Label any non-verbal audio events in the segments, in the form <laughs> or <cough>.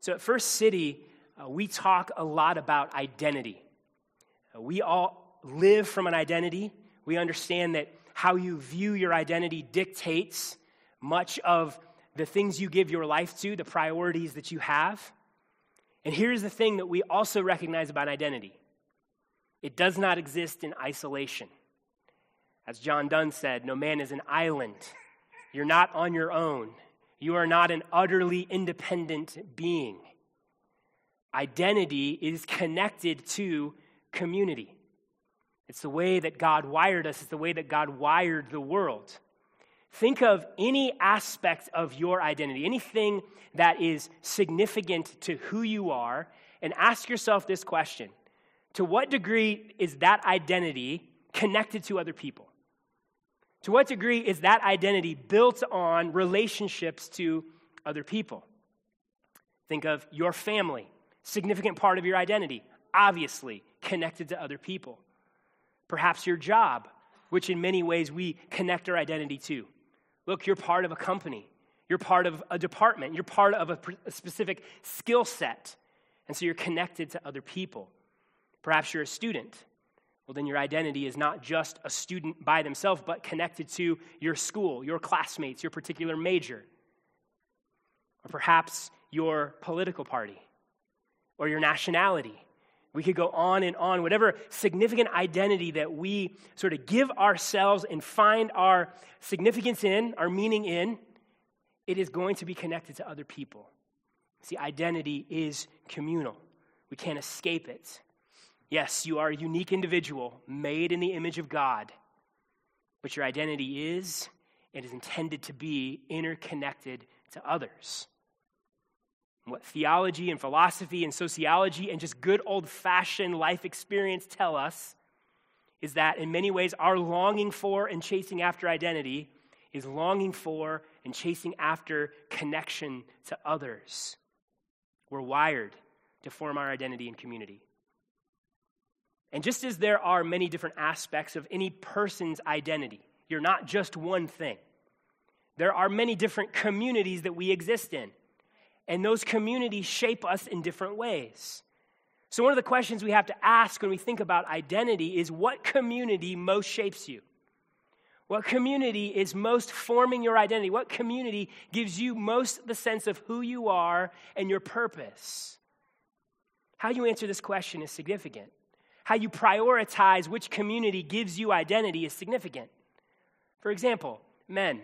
So at First City, uh, we talk a lot about identity. Uh, we all live from an identity. We understand that how you view your identity dictates much of the things you give your life to, the priorities that you have. And here's the thing that we also recognize about identity it does not exist in isolation. As John Donne said, no man is an island. You're not on your own. You are not an utterly independent being. Identity is connected to community. It's the way that God wired us, it's the way that God wired the world. Think of any aspect of your identity, anything that is significant to who you are, and ask yourself this question To what degree is that identity connected to other people? To what degree is that identity built on relationships to other people? Think of your family, significant part of your identity, obviously connected to other people. Perhaps your job, which in many ways we connect our identity to. Look, you're part of a company, you're part of a department, you're part of a, a specific skill set, and so you're connected to other people. Perhaps you're a student well, then your identity is not just a student by themselves, but connected to your school, your classmates, your particular major, or perhaps your political party or your nationality. We could go on and on. Whatever significant identity that we sort of give ourselves and find our significance in, our meaning in, it is going to be connected to other people. See, identity is communal, we can't escape it. Yes, you are a unique individual made in the image of God, but your identity is and is intended to be interconnected to others. What theology and philosophy and sociology and just good old fashioned life experience tell us is that in many ways our longing for and chasing after identity is longing for and chasing after connection to others. We're wired to form our identity in community. And just as there are many different aspects of any person's identity, you're not just one thing. There are many different communities that we exist in, and those communities shape us in different ways. So, one of the questions we have to ask when we think about identity is what community most shapes you? What community is most forming your identity? What community gives you most the sense of who you are and your purpose? How you answer this question is significant how you prioritize which community gives you identity is significant. For example, men,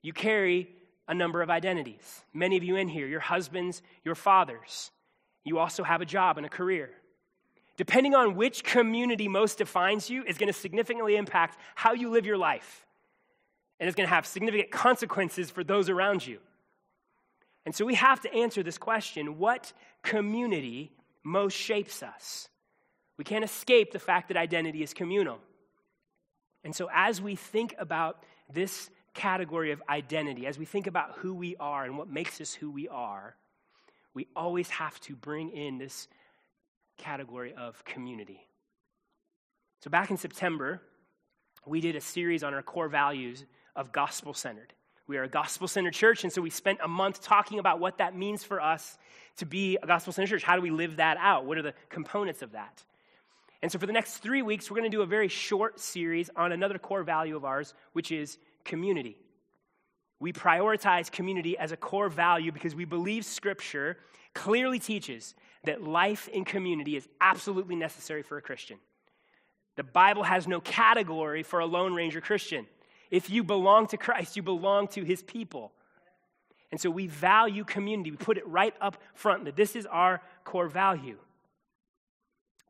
you carry a number of identities. Many of you in here, your husbands, your fathers. You also have a job and a career. Depending on which community most defines you, is going to significantly impact how you live your life. And it's going to have significant consequences for those around you. And so we have to answer this question what community most shapes us? We can't escape the fact that identity is communal. And so, as we think about this category of identity, as we think about who we are and what makes us who we are, we always have to bring in this category of community. So, back in September, we did a series on our core values of gospel centered. We are a gospel centered church, and so we spent a month talking about what that means for us to be a gospel centered church. How do we live that out? What are the components of that? And so, for the next three weeks, we're going to do a very short series on another core value of ours, which is community. We prioritize community as a core value because we believe Scripture clearly teaches that life in community is absolutely necessary for a Christian. The Bible has no category for a Lone Ranger Christian. If you belong to Christ, you belong to his people. And so we value community. We put it right up front that this is our core value.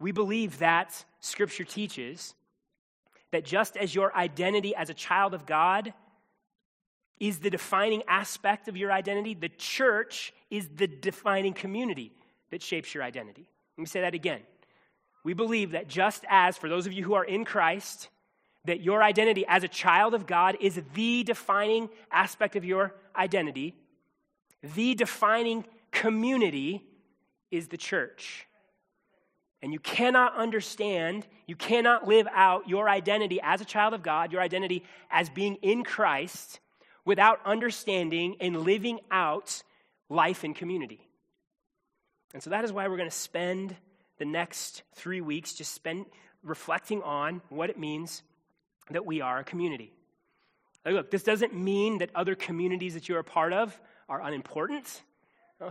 We believe that Scripture teaches that just as your identity as a child of God is the defining aspect of your identity, the church is the defining community that shapes your identity. Let me say that again. We believe that just as, for those of you who are in Christ, that your identity as a child of God is the defining aspect of your identity, the defining community is the church. And you cannot understand, you cannot live out your identity as a child of God, your identity as being in Christ, without understanding and living out life in community. And so that is why we're going to spend the next three weeks just spend reflecting on what it means that we are a community. Like, look, this doesn't mean that other communities that you're a part of are unimportant.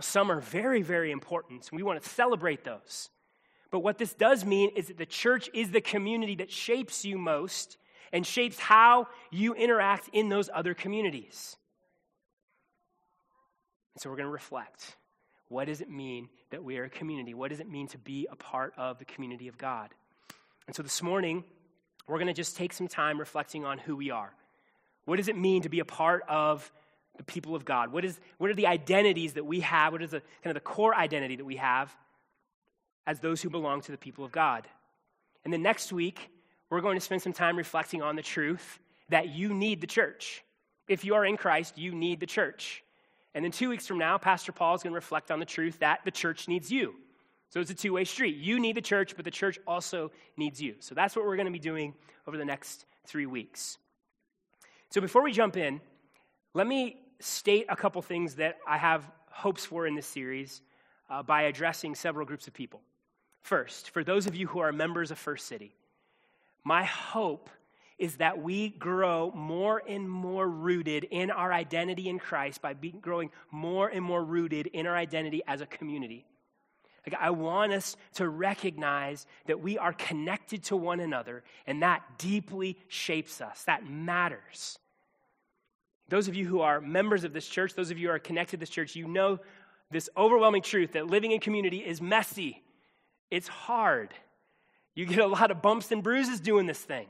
Some are very, very important. We want to celebrate those. But what this does mean is that the church is the community that shapes you most and shapes how you interact in those other communities. And so we're going to reflect. What does it mean that we are a community? What does it mean to be a part of the community of God? And so this morning, we're going to just take some time reflecting on who we are. What does it mean to be a part of the people of God? What, is, what are the identities that we have? What is the kind of the core identity that we have as those who belong to the people of God? And then next week, we're going to spend some time reflecting on the truth that you need the church. If you are in Christ, you need the church. And then two weeks from now, Pastor Paul is going to reflect on the truth that the church needs you. So it's a two way street. You need the church, but the church also needs you. So that's what we're going to be doing over the next three weeks. So before we jump in, let me state a couple things that I have hopes for in this series uh, by addressing several groups of people. First, for those of you who are members of First City, my hope is that we grow more and more rooted in our identity in Christ by growing more and more rooted in our identity as a community. Like, I want us to recognize that we are connected to one another, and that deeply shapes us. That matters. Those of you who are members of this church, those of you who are connected to this church, you know this overwhelming truth that living in community is messy, it's hard. You get a lot of bumps and bruises doing this thing.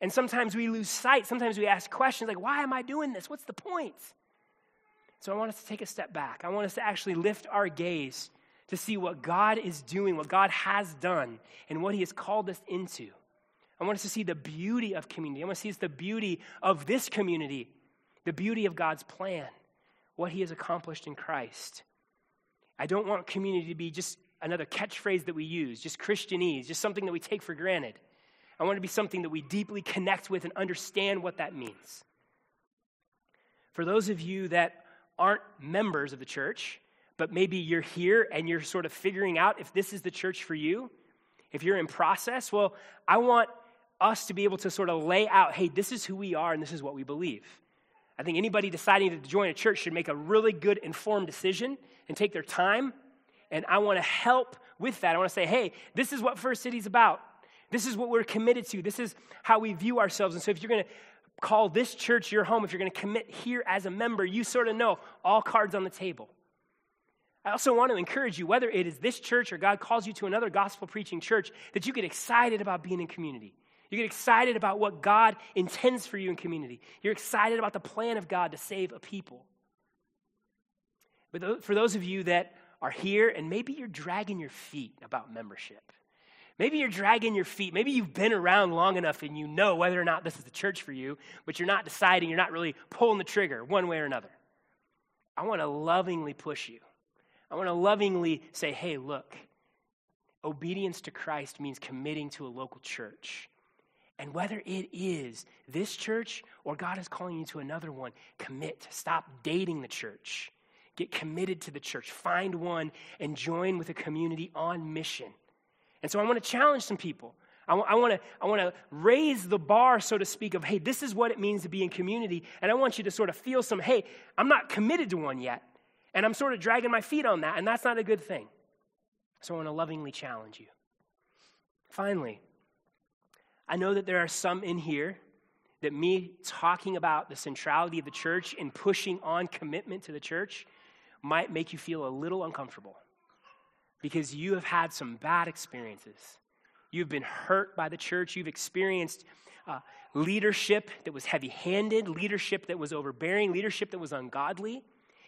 And sometimes we lose sight. Sometimes we ask questions like, why am I doing this? What's the point? So I want us to take a step back. I want us to actually lift our gaze to see what God is doing, what God has done, and what He has called us into. I want us to see the beauty of community. I want to see the beauty of this community, the beauty of God's plan, what He has accomplished in Christ. I don't want community to be just another catchphrase that we use, just Christianese, just something that we take for granted. I want it to be something that we deeply connect with and understand what that means. For those of you that aren't members of the church, but maybe you're here and you're sort of figuring out if this is the church for you, if you're in process, well, I want us to be able to sort of lay out hey, this is who we are and this is what we believe. I think anybody deciding to join a church should make a really good informed decision and take their time. And I want to help with that. I want to say, hey, this is what First City is about. This is what we're committed to. This is how we view ourselves. And so if you're going to call this church your home, if you're going to commit here as a member, you sort of know all cards on the table. I also want to encourage you, whether it is this church or God calls you to another gospel preaching church, that you get excited about being in community. You get excited about what God intends for you in community. You're excited about the plan of God to save a people. But for those of you that are here and maybe you're dragging your feet about membership, Maybe you're dragging your feet. Maybe you've been around long enough and you know whether or not this is the church for you, but you're not deciding, you're not really pulling the trigger one way or another. I want to lovingly push you. I want to lovingly say, hey, look, obedience to Christ means committing to a local church. And whether it is this church or God is calling you to another one, commit. Stop dating the church. Get committed to the church. Find one and join with a community on mission. And so I want to challenge some people. I, w- I want to I want to raise the bar, so to speak, of hey, this is what it means to be in community. And I want you to sort of feel some, hey, I'm not committed to one yet. And I'm sort of dragging my feet on that, and that's not a good thing. So I want to lovingly challenge you. Finally, I know that there are some in here that me talking about the centrality of the church and pushing on commitment to the church might make you feel a little uncomfortable because you have had some bad experiences. You've been hurt by the church. You've experienced uh, leadership that was heavy handed, leadership that was overbearing, leadership that was ungodly,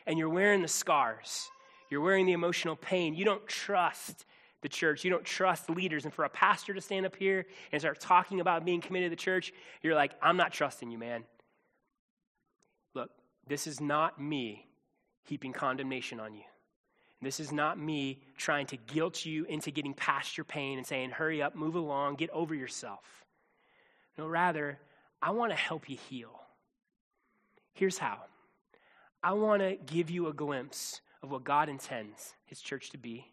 and you're wearing the scars. You're wearing the emotional pain. You don't trust the church. You don't trust leaders. And for a pastor to stand up here and start talking about being committed to the church, you're like, I'm not trusting you, man. Look, this is not me heaping condemnation on you. This is not me trying to guilt you into getting past your pain and saying, hurry up, move along, get over yourself. No, rather, I want to help you heal. Here's how I want to give you a glimpse of what God intends his church to be.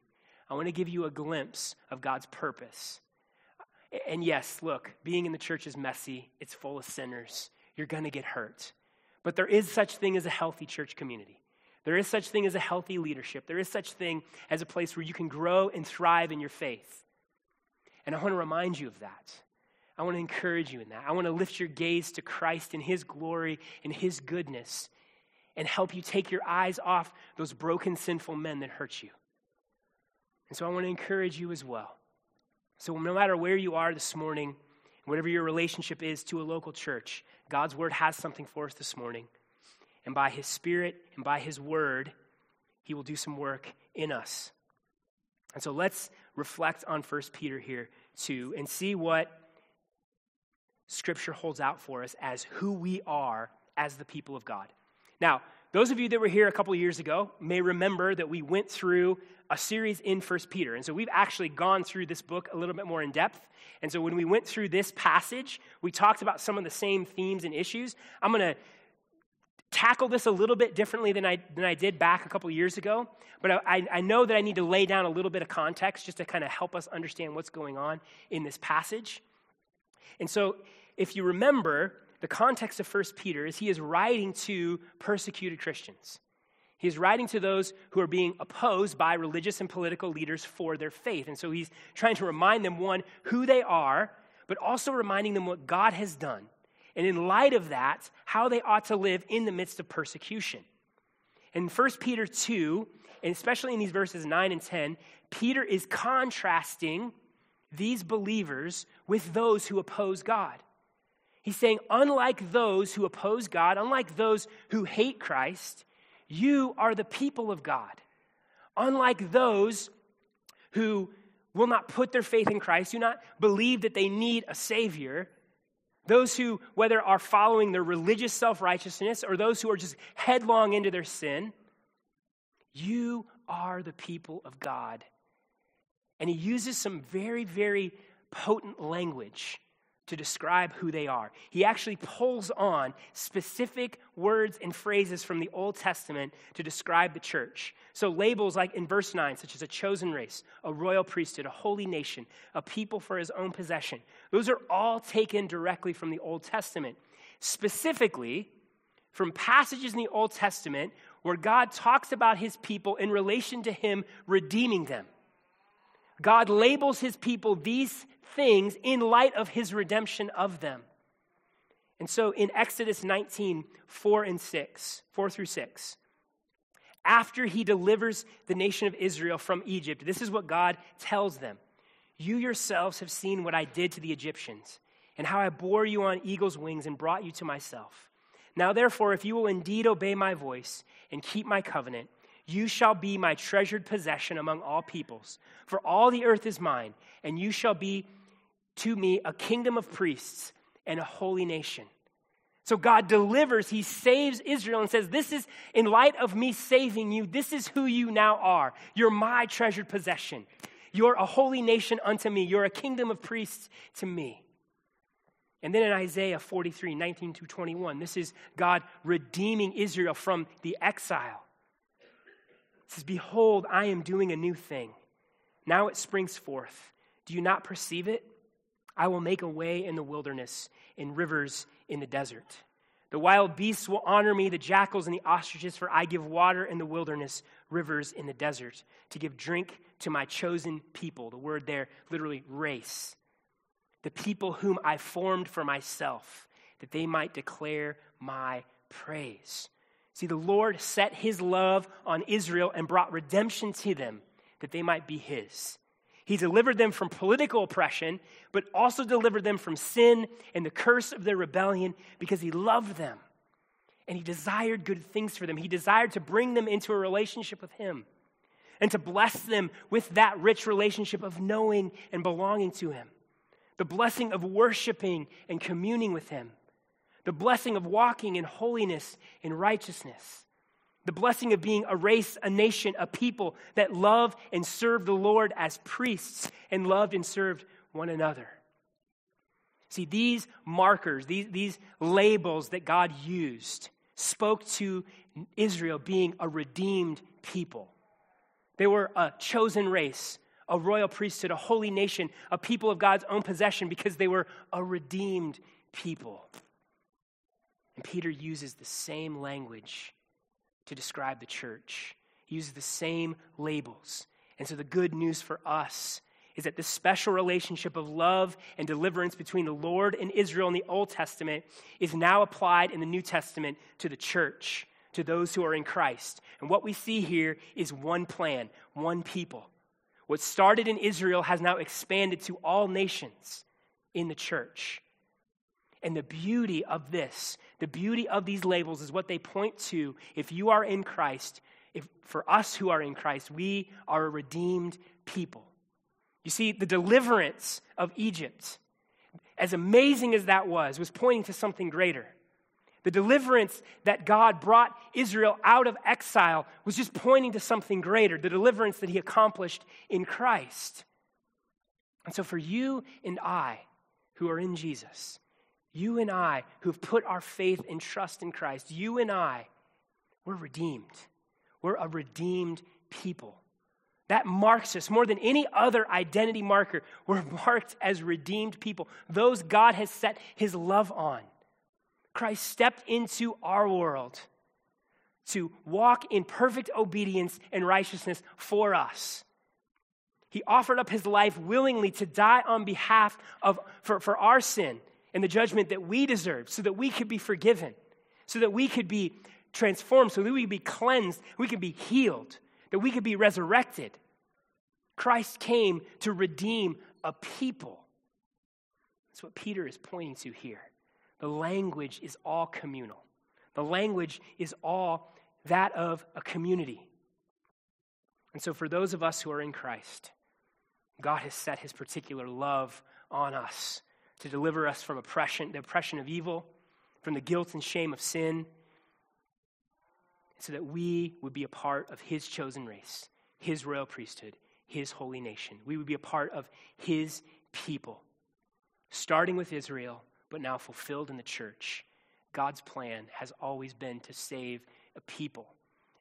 I want to give you a glimpse of God's purpose. And yes, look, being in the church is messy, it's full of sinners. You're going to get hurt. But there is such thing as a healthy church community. There is such thing as a healthy leadership. There is such thing as a place where you can grow and thrive in your faith. And I want to remind you of that. I want to encourage you in that. I want to lift your gaze to Christ and his glory and his goodness and help you take your eyes off those broken, sinful men that hurt you. And so I want to encourage you as well. So, no matter where you are this morning, whatever your relationship is to a local church, God's word has something for us this morning. And by his spirit and by his word, he will do some work in us. And so let's reflect on 1 Peter here too and see what scripture holds out for us as who we are as the people of God. Now, those of you that were here a couple years ago may remember that we went through a series in First Peter. And so we've actually gone through this book a little bit more in depth. And so when we went through this passage, we talked about some of the same themes and issues. I'm going to tackle this a little bit differently than I, than I did back a couple years ago. But I, I know that I need to lay down a little bit of context just to kind of help us understand what's going on in this passage. And so if you remember, the context of 1 Peter is he is writing to persecuted Christians. He is writing to those who are being opposed by religious and political leaders for their faith. And so he's trying to remind them, one, who they are, but also reminding them what God has done. And in light of that, how they ought to live in the midst of persecution. In 1 Peter 2, and especially in these verses 9 and 10, Peter is contrasting these believers with those who oppose God. He's saying, unlike those who oppose God, unlike those who hate Christ, you are the people of God. Unlike those who will not put their faith in Christ, do not believe that they need a Savior, those who, whether are following their religious self righteousness or those who are just headlong into their sin, you are the people of God. And he uses some very, very potent language to describe who they are. He actually pulls on specific words and phrases from the Old Testament to describe the church. So, labels like in verse 9, such as a chosen race, a royal priesthood, a holy nation, a people for his own possession, those are all taken directly from the Old Testament. Specifically, from passages in the Old Testament where God talks about his people in relation to him redeeming them. God labels his people these things in light of his redemption of them. And so in Exodus 19, 4 and 6, 4 through 6, after he delivers the nation of Israel from Egypt, this is what God tells them You yourselves have seen what I did to the Egyptians, and how I bore you on eagle's wings and brought you to myself. Now, therefore, if you will indeed obey my voice and keep my covenant, you shall be my treasured possession among all peoples, for all the earth is mine, and you shall be to me a kingdom of priests and a holy nation. So God delivers, He saves Israel and says, This is, in light of me saving you, this is who you now are. You're my treasured possession. You're a holy nation unto me. You're a kingdom of priests to me. And then in Isaiah 43, 19 to 21, this is God redeeming Israel from the exile. It says, Behold, I am doing a new thing. Now it springs forth. Do you not perceive it? I will make a way in the wilderness, in rivers in the desert. The wild beasts will honor me, the jackals and the ostriches, for I give water in the wilderness, rivers in the desert, to give drink to my chosen people. The word there, literally, race. The people whom I formed for myself, that they might declare my praise. See, the Lord set his love on Israel and brought redemption to them that they might be his. He delivered them from political oppression, but also delivered them from sin and the curse of their rebellion because he loved them and he desired good things for them. He desired to bring them into a relationship with him and to bless them with that rich relationship of knowing and belonging to him, the blessing of worshiping and communing with him the blessing of walking in holiness and righteousness, the blessing of being a race, a nation, a people that love and serve the Lord as priests and loved and served one another. See, these markers, these, these labels that God used, spoke to Israel being a redeemed people. They were a chosen race, a royal priesthood, a holy nation, a people of God's own possession because they were a redeemed people. And Peter uses the same language to describe the church. He uses the same labels. And so the good news for us is that this special relationship of love and deliverance between the Lord and Israel in the Old Testament is now applied in the New Testament to the church, to those who are in Christ. And what we see here is one plan, one people. What started in Israel has now expanded to all nations in the church. And the beauty of this, the beauty of these labels is what they point to. If you are in Christ, if, for us who are in Christ, we are a redeemed people. You see, the deliverance of Egypt, as amazing as that was, was pointing to something greater. The deliverance that God brought Israel out of exile was just pointing to something greater, the deliverance that he accomplished in Christ. And so, for you and I who are in Jesus, you and I who have put our faith and trust in Christ, you and I, we're redeemed. We're a redeemed people. That marks us more than any other identity marker. We're <laughs> marked as redeemed people, those God has set his love on. Christ stepped into our world to walk in perfect obedience and righteousness for us. He offered up his life willingly to die on behalf of for, for our sin and the judgment that we deserve so that we could be forgiven, so that we could be transformed, so that we could be cleansed, we could be healed that we could be resurrected. Christ came to redeem a people. That's what Peter is pointing to here. The language is all communal, the language is all that of a community. And so, for those of us who are in Christ, God has set his particular love on us to deliver us from oppression, the oppression of evil, from the guilt and shame of sin, so that we would be a part of his chosen race, his royal priesthood, his holy nation. We would be a part of his people, starting with Israel, but now fulfilled in the church. God's plan has always been to save a people.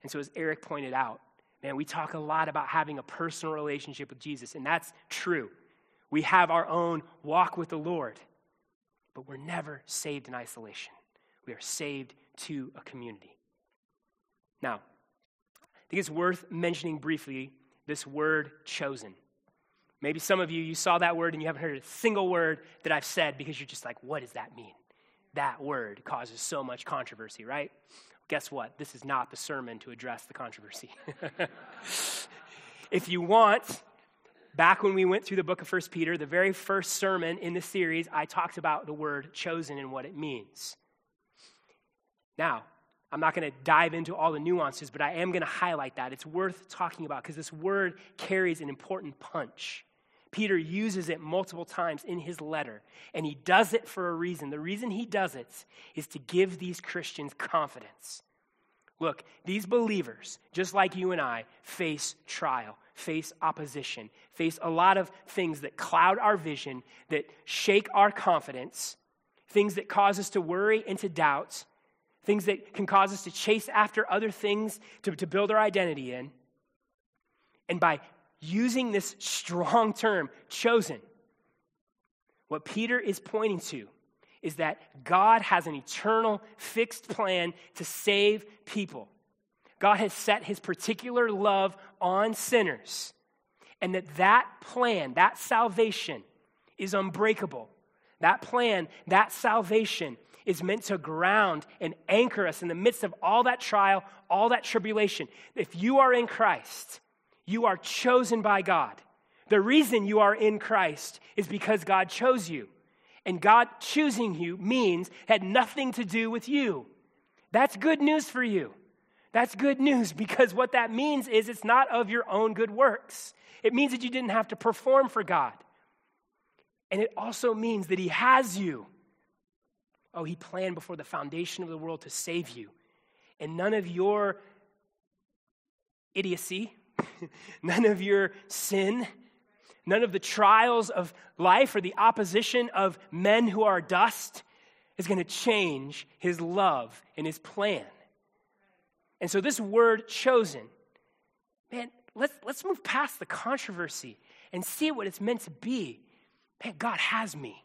And so, as Eric pointed out, man, we talk a lot about having a personal relationship with Jesus, and that's true. We have our own walk with the Lord, but we're never saved in isolation. We are saved to a community. Now, I think it's worth mentioning briefly this word chosen. Maybe some of you, you saw that word and you haven't heard a single word that I've said because you're just like, what does that mean? That word causes so much controversy, right? Guess what? This is not the sermon to address the controversy. <laughs> if you want, back when we went through the book of First Peter, the very first sermon in the series, I talked about the word chosen and what it means. Now, I'm not going to dive into all the nuances, but I am going to highlight that. It's worth talking about because this word carries an important punch. Peter uses it multiple times in his letter, and he does it for a reason. The reason he does it is to give these Christians confidence. Look, these believers, just like you and I, face trial, face opposition, face a lot of things that cloud our vision, that shake our confidence, things that cause us to worry and to doubt things that can cause us to chase after other things to, to build our identity in. And by using this strong term, chosen, what Peter is pointing to is that God has an eternal, fixed plan to save people. God has set his particular love on sinners, and that that plan, that salvation, is unbreakable. That plan, that salvation is meant to ground and anchor us in the midst of all that trial, all that tribulation. If you are in Christ, you are chosen by God. The reason you are in Christ is because God chose you. And God choosing you means had nothing to do with you. That's good news for you. That's good news because what that means is it's not of your own good works. It means that you didn't have to perform for God. And it also means that He has you. Oh, he planned before the foundation of the world to save you. And none of your idiocy, <laughs> none of your sin, none of the trials of life or the opposition of men who are dust is going to change his love and his plan. And so, this word chosen, man, let's, let's move past the controversy and see what it's meant to be. Man, God has me,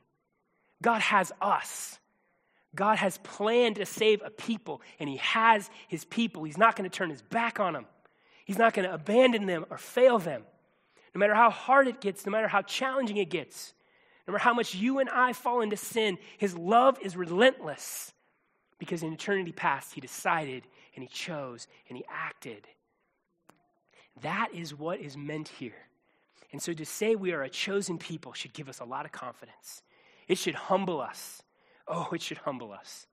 God has us. God has planned to save a people, and He has His people. He's not going to turn His back on them, He's not going to abandon them or fail them. No matter how hard it gets, no matter how challenging it gets, no matter how much you and I fall into sin, His love is relentless because in eternity past, He decided and He chose and He acted. That is what is meant here. And so to say we are a chosen people should give us a lot of confidence. It should humble us. Oh, it should humble us.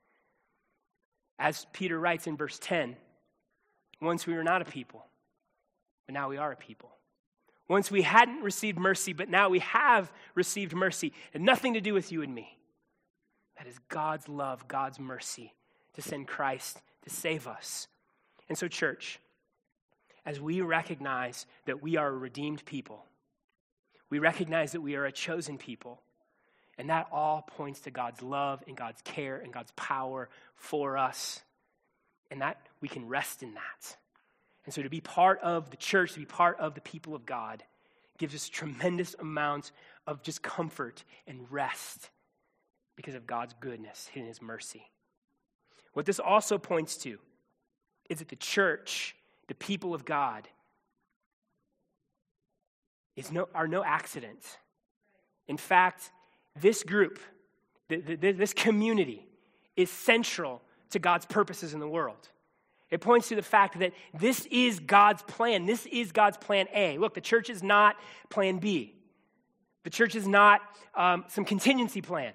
As Peter writes in verse 10, once we were not a people, but now we are a people. Once we hadn't received mercy, but now we have received mercy. And nothing to do with you and me. That is God's love, God's mercy to send Christ to save us. And so, church, as we recognize that we are a redeemed people, we recognize that we are a chosen people, and that all points to God's love and God's care and God's power for us, and that we can rest in that. And so to be part of the church, to be part of the people of God, gives us tremendous amounts of just comfort and rest because of God's goodness and his mercy. What this also points to is that the church, the people of God, is no, are no accident. In fact, this group, this community, is central to God's purposes in the world. It points to the fact that this is God's plan. This is God's plan A. Look, the church is not plan B. The church is not um, some contingency plan.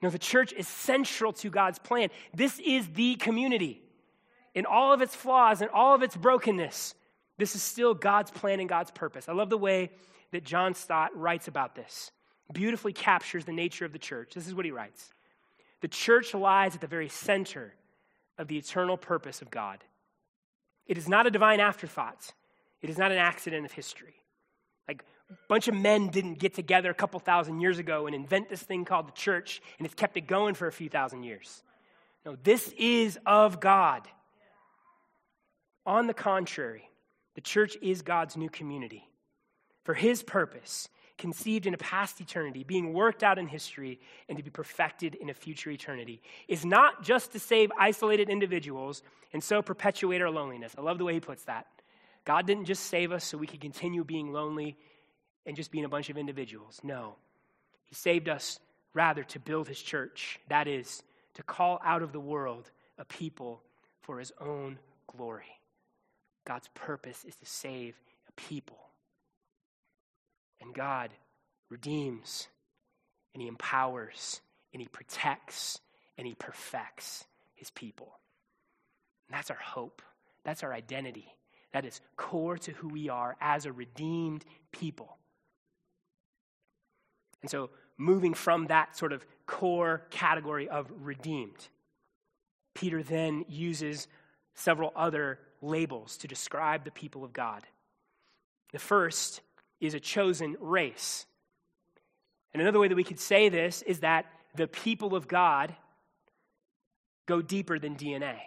No, the church is central to God's plan. This is the community. In all of its flaws and all of its brokenness, this is still God's plan and God's purpose. I love the way that John Stott writes about this. Beautifully captures the nature of the church. This is what he writes The church lies at the very center of the eternal purpose of God. It is not a divine afterthought, it is not an accident of history. Like bunch of men didn't get together a couple thousand years ago and invent this thing called the church, and it's kept it going for a few thousand years. No, this is of God. On the contrary, the church is God's new community. For his purpose, conceived in a past eternity, being worked out in history, and to be perfected in a future eternity, is not just to save isolated individuals and so perpetuate our loneliness. I love the way he puts that. God didn't just save us so we could continue being lonely and just being a bunch of individuals. No. He saved us rather to build his church. That is, to call out of the world a people for his own glory. God's purpose is to save a people. And God redeems, and He empowers, and He protects, and He perfects His people. And that's our hope. That's our identity. That is core to who we are as a redeemed people. And so, moving from that sort of core category of redeemed, Peter then uses several other labels to describe the people of God. The first is a chosen race. And another way that we could say this is that the people of God go deeper than DNA.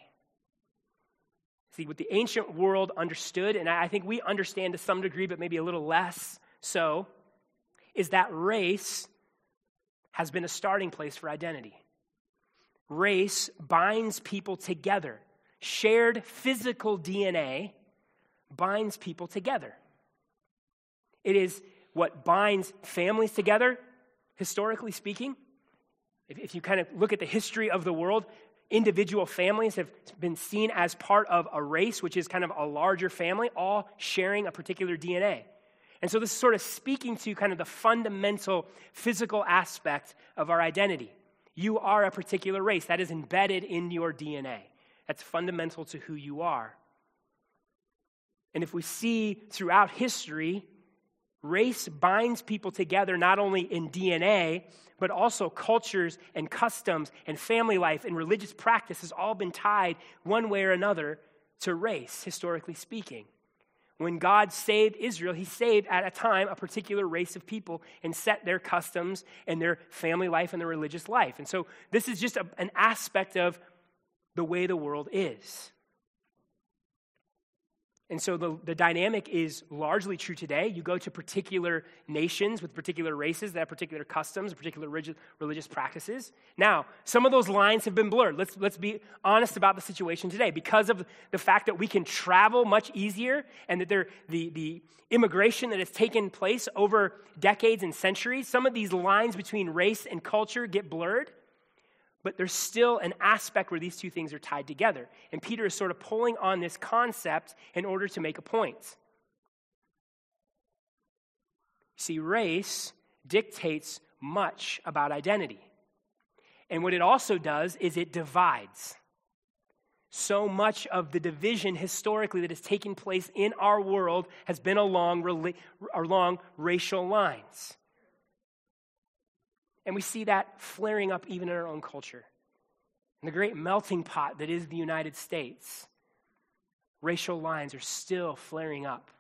See, what the ancient world understood, and I think we understand to some degree, but maybe a little less so, is that race has been a starting place for identity. Race binds people together. Shared physical DNA binds people together. It is what binds families together, historically speaking. If, if you kind of look at the history of the world, individual families have been seen as part of a race, which is kind of a larger family, all sharing a particular DNA. And so this is sort of speaking to kind of the fundamental physical aspect of our identity. You are a particular race that is embedded in your DNA. That's fundamental to who you are. And if we see throughout history Race binds people together not only in DNA, but also cultures and customs and family life and religious practice has all been tied one way or another to race, historically speaking. When God saved Israel, he saved at a time a particular race of people and set their customs and their family life and their religious life. And so this is just a, an aspect of the way the world is. And so the, the dynamic is largely true today. You go to particular nations with particular races that have particular customs, particular rigid, religious practices. Now, some of those lines have been blurred. Let's, let's be honest about the situation today. Because of the fact that we can travel much easier and that there, the, the immigration that has taken place over decades and centuries, some of these lines between race and culture get blurred. But there's still an aspect where these two things are tied together. And Peter is sort of pulling on this concept in order to make a point. See, race dictates much about identity. And what it also does is it divides. So much of the division historically that has taken place in our world has been along, along racial lines. And we see that flaring up even in our own culture. In the great melting pot that is the United States, racial lines are still flaring up.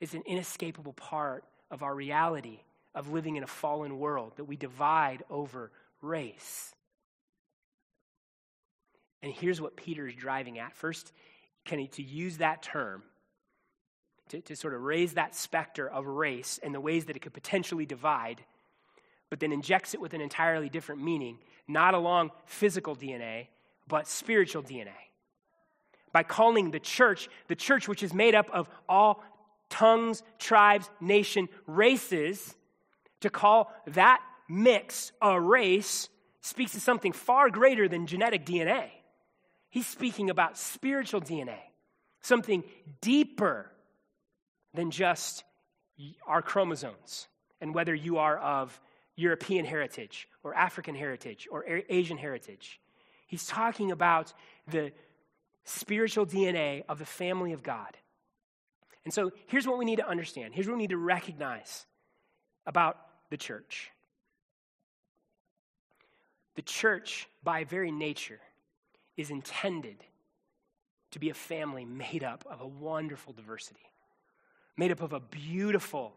It's an inescapable part of our reality of living in a fallen world that we divide over race. And here's what Peter is driving at. First, to use that term, to, to sort of raise that specter of race and the ways that it could potentially divide but then injects it with an entirely different meaning, not along physical DNA, but spiritual DNA. By calling the church, the church which is made up of all tongues, tribes, nation, races, to call that mix a race speaks to something far greater than genetic DNA. He's speaking about spiritual DNA, something deeper than just our chromosomes and whether you are of European heritage or African heritage or Asian heritage. He's talking about the spiritual DNA of the family of God. And so here's what we need to understand. Here's what we need to recognize about the church. The church, by very nature, is intended to be a family made up of a wonderful diversity, made up of a beautiful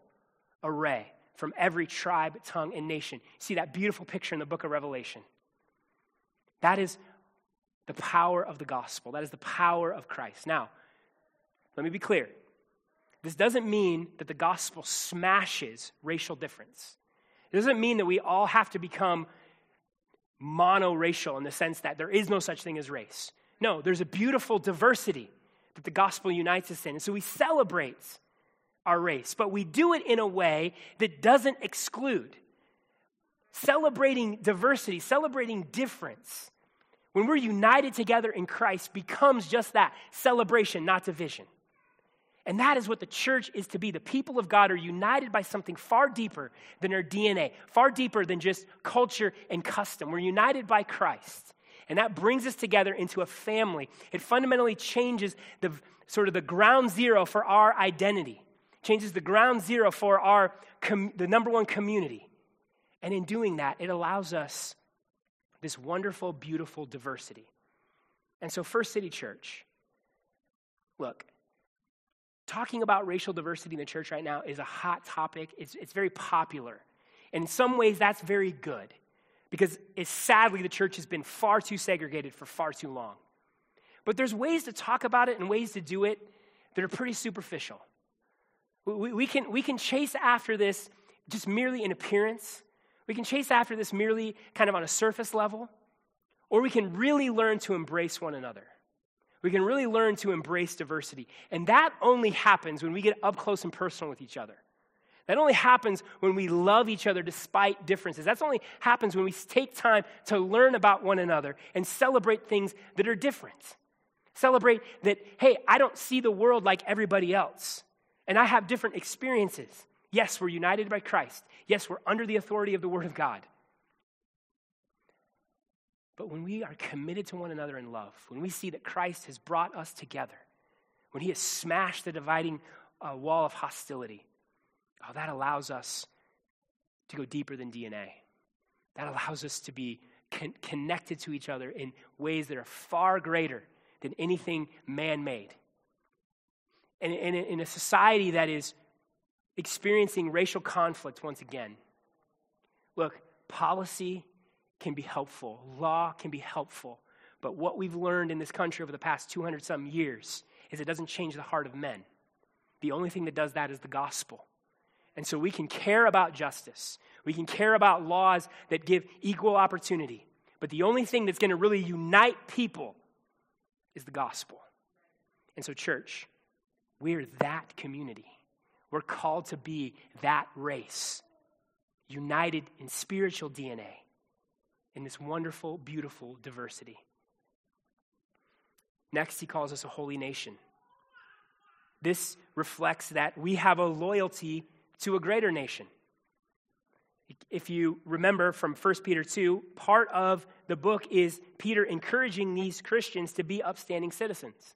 array from every tribe, tongue, and nation. See that beautiful picture in the book of Revelation? That is the power of the gospel. That is the power of Christ. Now, let me be clear. This doesn't mean that the gospel smashes racial difference. It doesn't mean that we all have to become monoracial in the sense that there is no such thing as race. No, there's a beautiful diversity that the gospel unites us in. And so we celebrate our race, but we do it in a way that doesn't exclude. Celebrating diversity, celebrating difference, when we're united together in Christ, becomes just that celebration, not division. And that is what the church is to be. The people of God are united by something far deeper than our DNA, far deeper than just culture and custom. We're united by Christ. And that brings us together into a family. It fundamentally changes the sort of the ground zero for our identity changes the ground zero for our com- the number one community. And in doing that, it allows us this wonderful, beautiful diversity. And so, First City Church, look, talking about racial diversity in the church right now is a hot topic. It's, it's very popular. And in some ways, that's very good because it's sadly the church has been far too segregated for far too long. But there's ways to talk about it and ways to do it that are pretty superficial. We, we, can, we can chase after this just merely in appearance. We can chase after this merely kind of on a surface level. Or we can really learn to embrace one another. We can really learn to embrace diversity. And that only happens when we get up close and personal with each other. That only happens when we love each other despite differences. That only happens when we take time to learn about one another and celebrate things that are different. Celebrate that, hey, I don't see the world like everybody else and I have different experiences. Yes, we're united by Christ. Yes, we're under the authority of the Word of God. But when we are committed to one another in love, when we see that Christ has brought us together, when He has smashed the dividing uh, wall of hostility, oh, that allows us to go deeper than DNA. That allows us to be con- connected to each other in ways that are far greater than anything man made and, in a society that is experiencing racial conflict once again. Look, policy can be helpful, law can be helpful, but what we've learned in this country over the past 200 some years is it doesn't change the heart of men. The only thing that does that is the gospel. And so we can care about justice. We can care about laws that give equal opportunity. But the only thing that's going to really unite people is the gospel. And so, church, we're that community. We're called to be that race, united in spiritual DNA in this wonderful, beautiful diversity. Next, he calls us a holy nation. This reflects that we have a loyalty to a greater nation. If you remember from 1 Peter 2, part of the book is Peter encouraging these Christians to be upstanding citizens.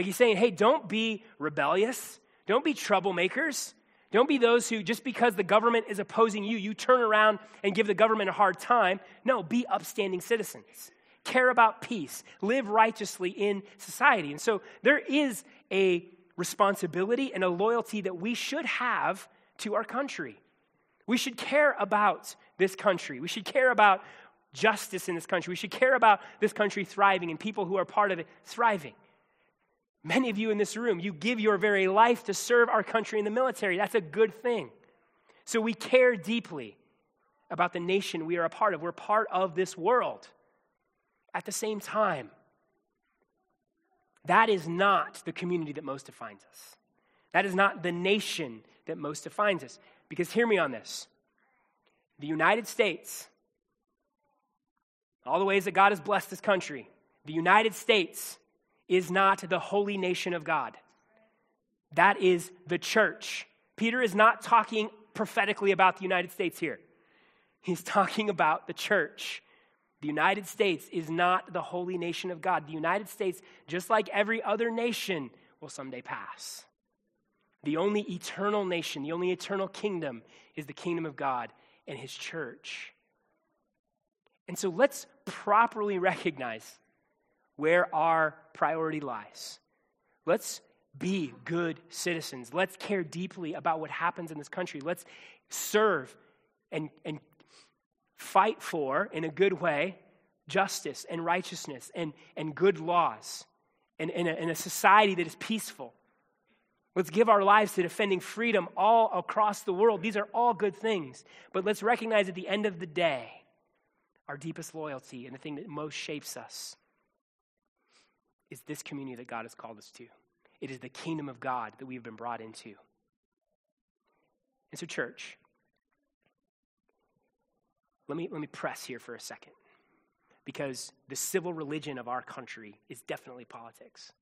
Like he's saying, hey, don't be rebellious, don't be troublemakers. Don't be those who, just because the government is opposing you, you turn around and give the government a hard time. No, be upstanding citizens. Care about peace. Live righteously in society. And so there is a responsibility and a loyalty that we should have to our country. We should care about this country. We should care about justice in this country. We should care about this country thriving and people who are part of it thriving. Many of you in this room, you give your very life to serve our country in the military. That's a good thing. So we care deeply about the nation we are a part of. We're part of this world. At the same time, that is not the community that most defines us. That is not the nation that most defines us. Because hear me on this the United States, all the ways that God has blessed this country, the United States is not the holy nation of God. That is the church. Peter is not talking prophetically about the United States here. He's talking about the church. The United States is not the holy nation of God. The United States, just like every other nation, will someday pass. The only eternal nation, the only eternal kingdom is the kingdom of God and his church. And so let's properly recognize where our priority lies. Let's be good citizens. Let's care deeply about what happens in this country. Let's serve and, and fight for, in a good way, justice and righteousness and, and good laws and, and, a, and a society that is peaceful. Let's give our lives to defending freedom all across the world. These are all good things. But let's recognize at the end of the day, our deepest loyalty and the thing that most shapes us is this community that God has called us to. It is the kingdom of God that we've been brought into. And so, church, let me, let me press here for a second because the civil religion of our country is definitely politics.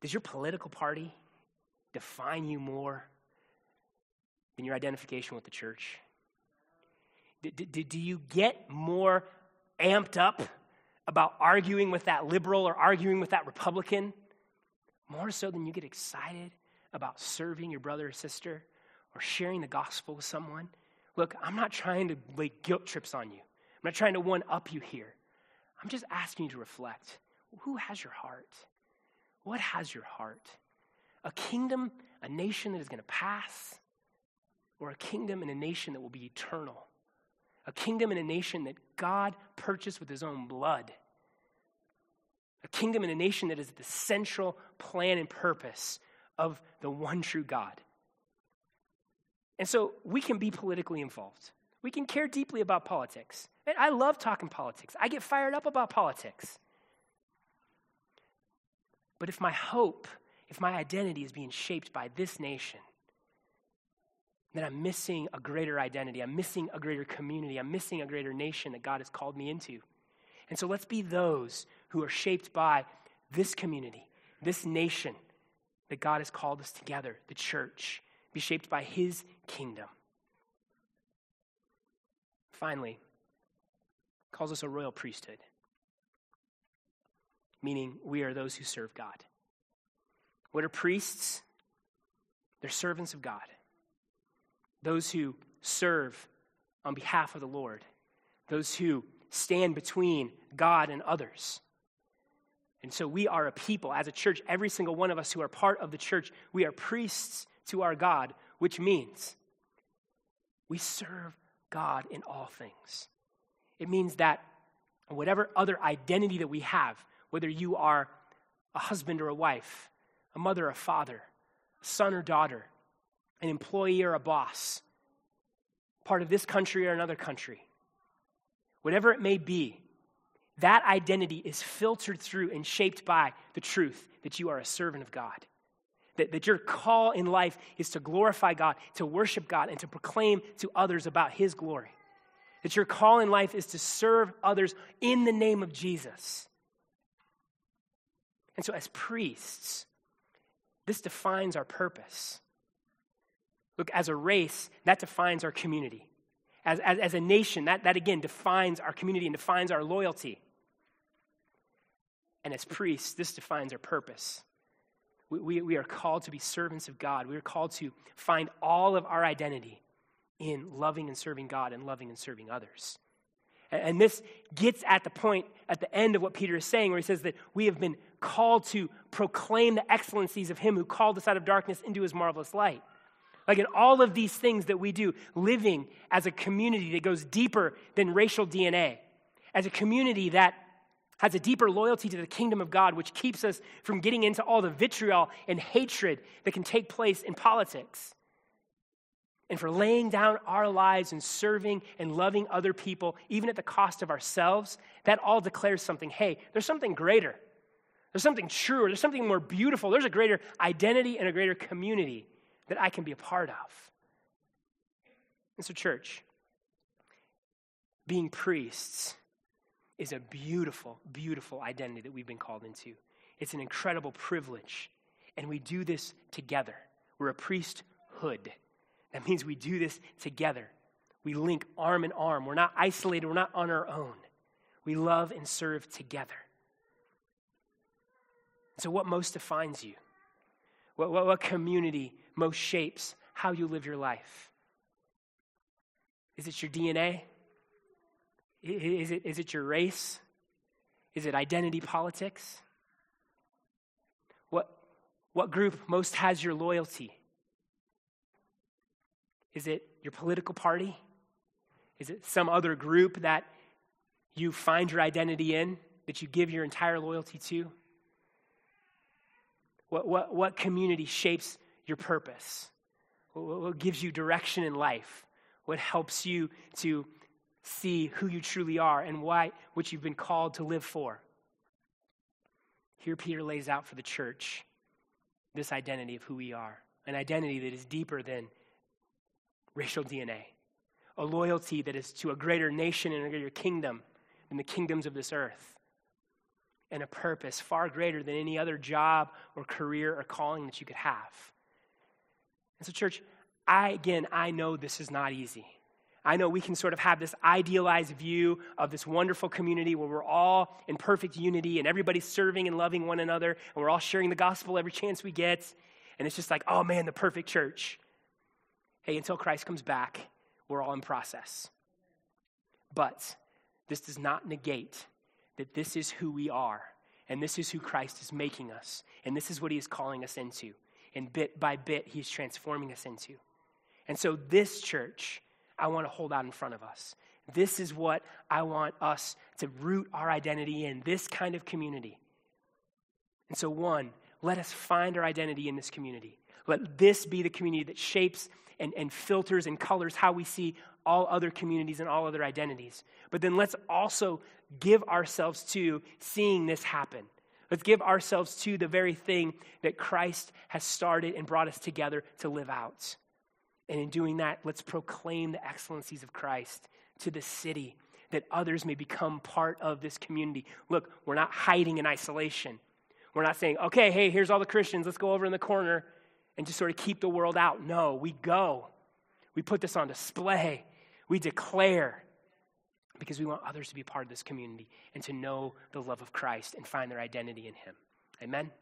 Does your political party define you more than your identification with the church? Do, do, do you get more amped up about arguing with that liberal or arguing with that Republican more so than you get excited about serving your brother or sister or sharing the gospel with someone? Look, I'm not trying to lay guilt trips on you. I'm not trying to one up you here. I'm just asking you to reflect. Who has your heart? What has your heart? A kingdom, a nation that is going to pass, or a kingdom and a nation that will be eternal? A kingdom and a nation that God purchased with his own blood. A kingdom and a nation that is the central plan and purpose of the one true God. And so we can be politically involved. We can care deeply about politics. And I love talking politics. I get fired up about politics. But if my hope, if my identity is being shaped by this nation, then I'm missing a greater identity. I'm missing a greater community. I'm missing a greater nation that God has called me into. And so let's be those who are shaped by this community, this nation that God has called us together, the church be shaped by his kingdom. Finally, calls us a royal priesthood, meaning we are those who serve God. What are priests? They're servants of God, those who serve on behalf of the Lord, those who stand between God and others. And so we are a people, as a church, every single one of us who are part of the church, we are priests to our God, which means we serve God in all things. It means that whatever other identity that we have, whether you are a husband or a wife, a mother or a father, a son or daughter, an employee or a boss, part of this country or another country, whatever it may be, that identity is filtered through and shaped by the truth that you are a servant of God. That, that your call in life is to glorify God, to worship God, and to proclaim to others about His glory. That your call in life is to serve others in the name of Jesus. And so, as priests, this defines our purpose. Look, as a race, that defines our community. As, as, as a nation, that, that again defines our community and defines our loyalty. And as priests, this defines our purpose. We, we, we, are called to be servants of God. We are called to find all of our identity in loving and serving God and loving and serving others. And, and this gets at the point at the end of what Peter is saying, where he says that we have been called to proclaim the excellencies of Him who called us out of darkness into His marvelous light. Like in all of these things that we do, living as a community that goes deeper than racial DNA, as a community that has a deeper loyalty to the kingdom of God, which keeps us from getting into all the vitriol and hatred that can take place in politics. And for laying down our lives and serving and loving other people, even at the cost of ourselves, that all declares something. Hey, there's something greater. There's something truer. There's something more beautiful. There's a greater identity and a greater community that I can be a part of. And so, church, being priests is a beautiful, beautiful identity that we've been called into. It's an incredible privilege. And we do this together. We're a priesthood. That means we do this together. We link arm in arm. We're not isolated, we're not on our own. We love and serve together. So, what most defines you? What, what, what community most shapes how you live your life? Is it your DNA? Is it, is it your race? Is it identity politics? What, what group most has your loyalty? Is it your political party? Is it some other group that you find your identity in, that you give your entire loyalty to? What, what, what community shapes your purpose? What, what gives you direction in life? What helps you to see who you truly are and why, what you've been called to live for? Here, Peter lays out for the church this identity of who we are, an identity that is deeper than racial DNA, a loyalty that is to a greater nation and a greater kingdom than the kingdoms of this earth and a purpose far greater than any other job or career or calling that you could have. And so, church, I, again, I know this is not easy. I know we can sort of have this idealized view of this wonderful community where we're all in perfect unity and everybody's serving and loving one another and we're all sharing the gospel every chance we get. And it's just like, oh man, the perfect church. Hey, until Christ comes back, we're all in process. But this does not negate that this is who we are, and this is who Christ is making us, and this is what he is calling us into. And bit by bit, he's transforming us into. And so, this church, I want to hold out in front of us. This is what I want us to root our identity in, this kind of community. And so, one, let us find our identity in this community. Let this be the community that shapes and, and filters and colors how we see all other communities and all other identities. But then let's also give ourselves to seeing this happen. Let's give ourselves to the very thing that Christ has started and brought us together to live out. And in doing that, let's proclaim the excellencies of Christ to the city that others may become part of this community. Look, we're not hiding in isolation. We're not saying, okay, hey, here's all the Christians, let's go over in the corner and just sort of keep the world out. No, we go. We put this on display. We declare because we want others to be part of this community and to know the love of Christ and find their identity in Him. Amen.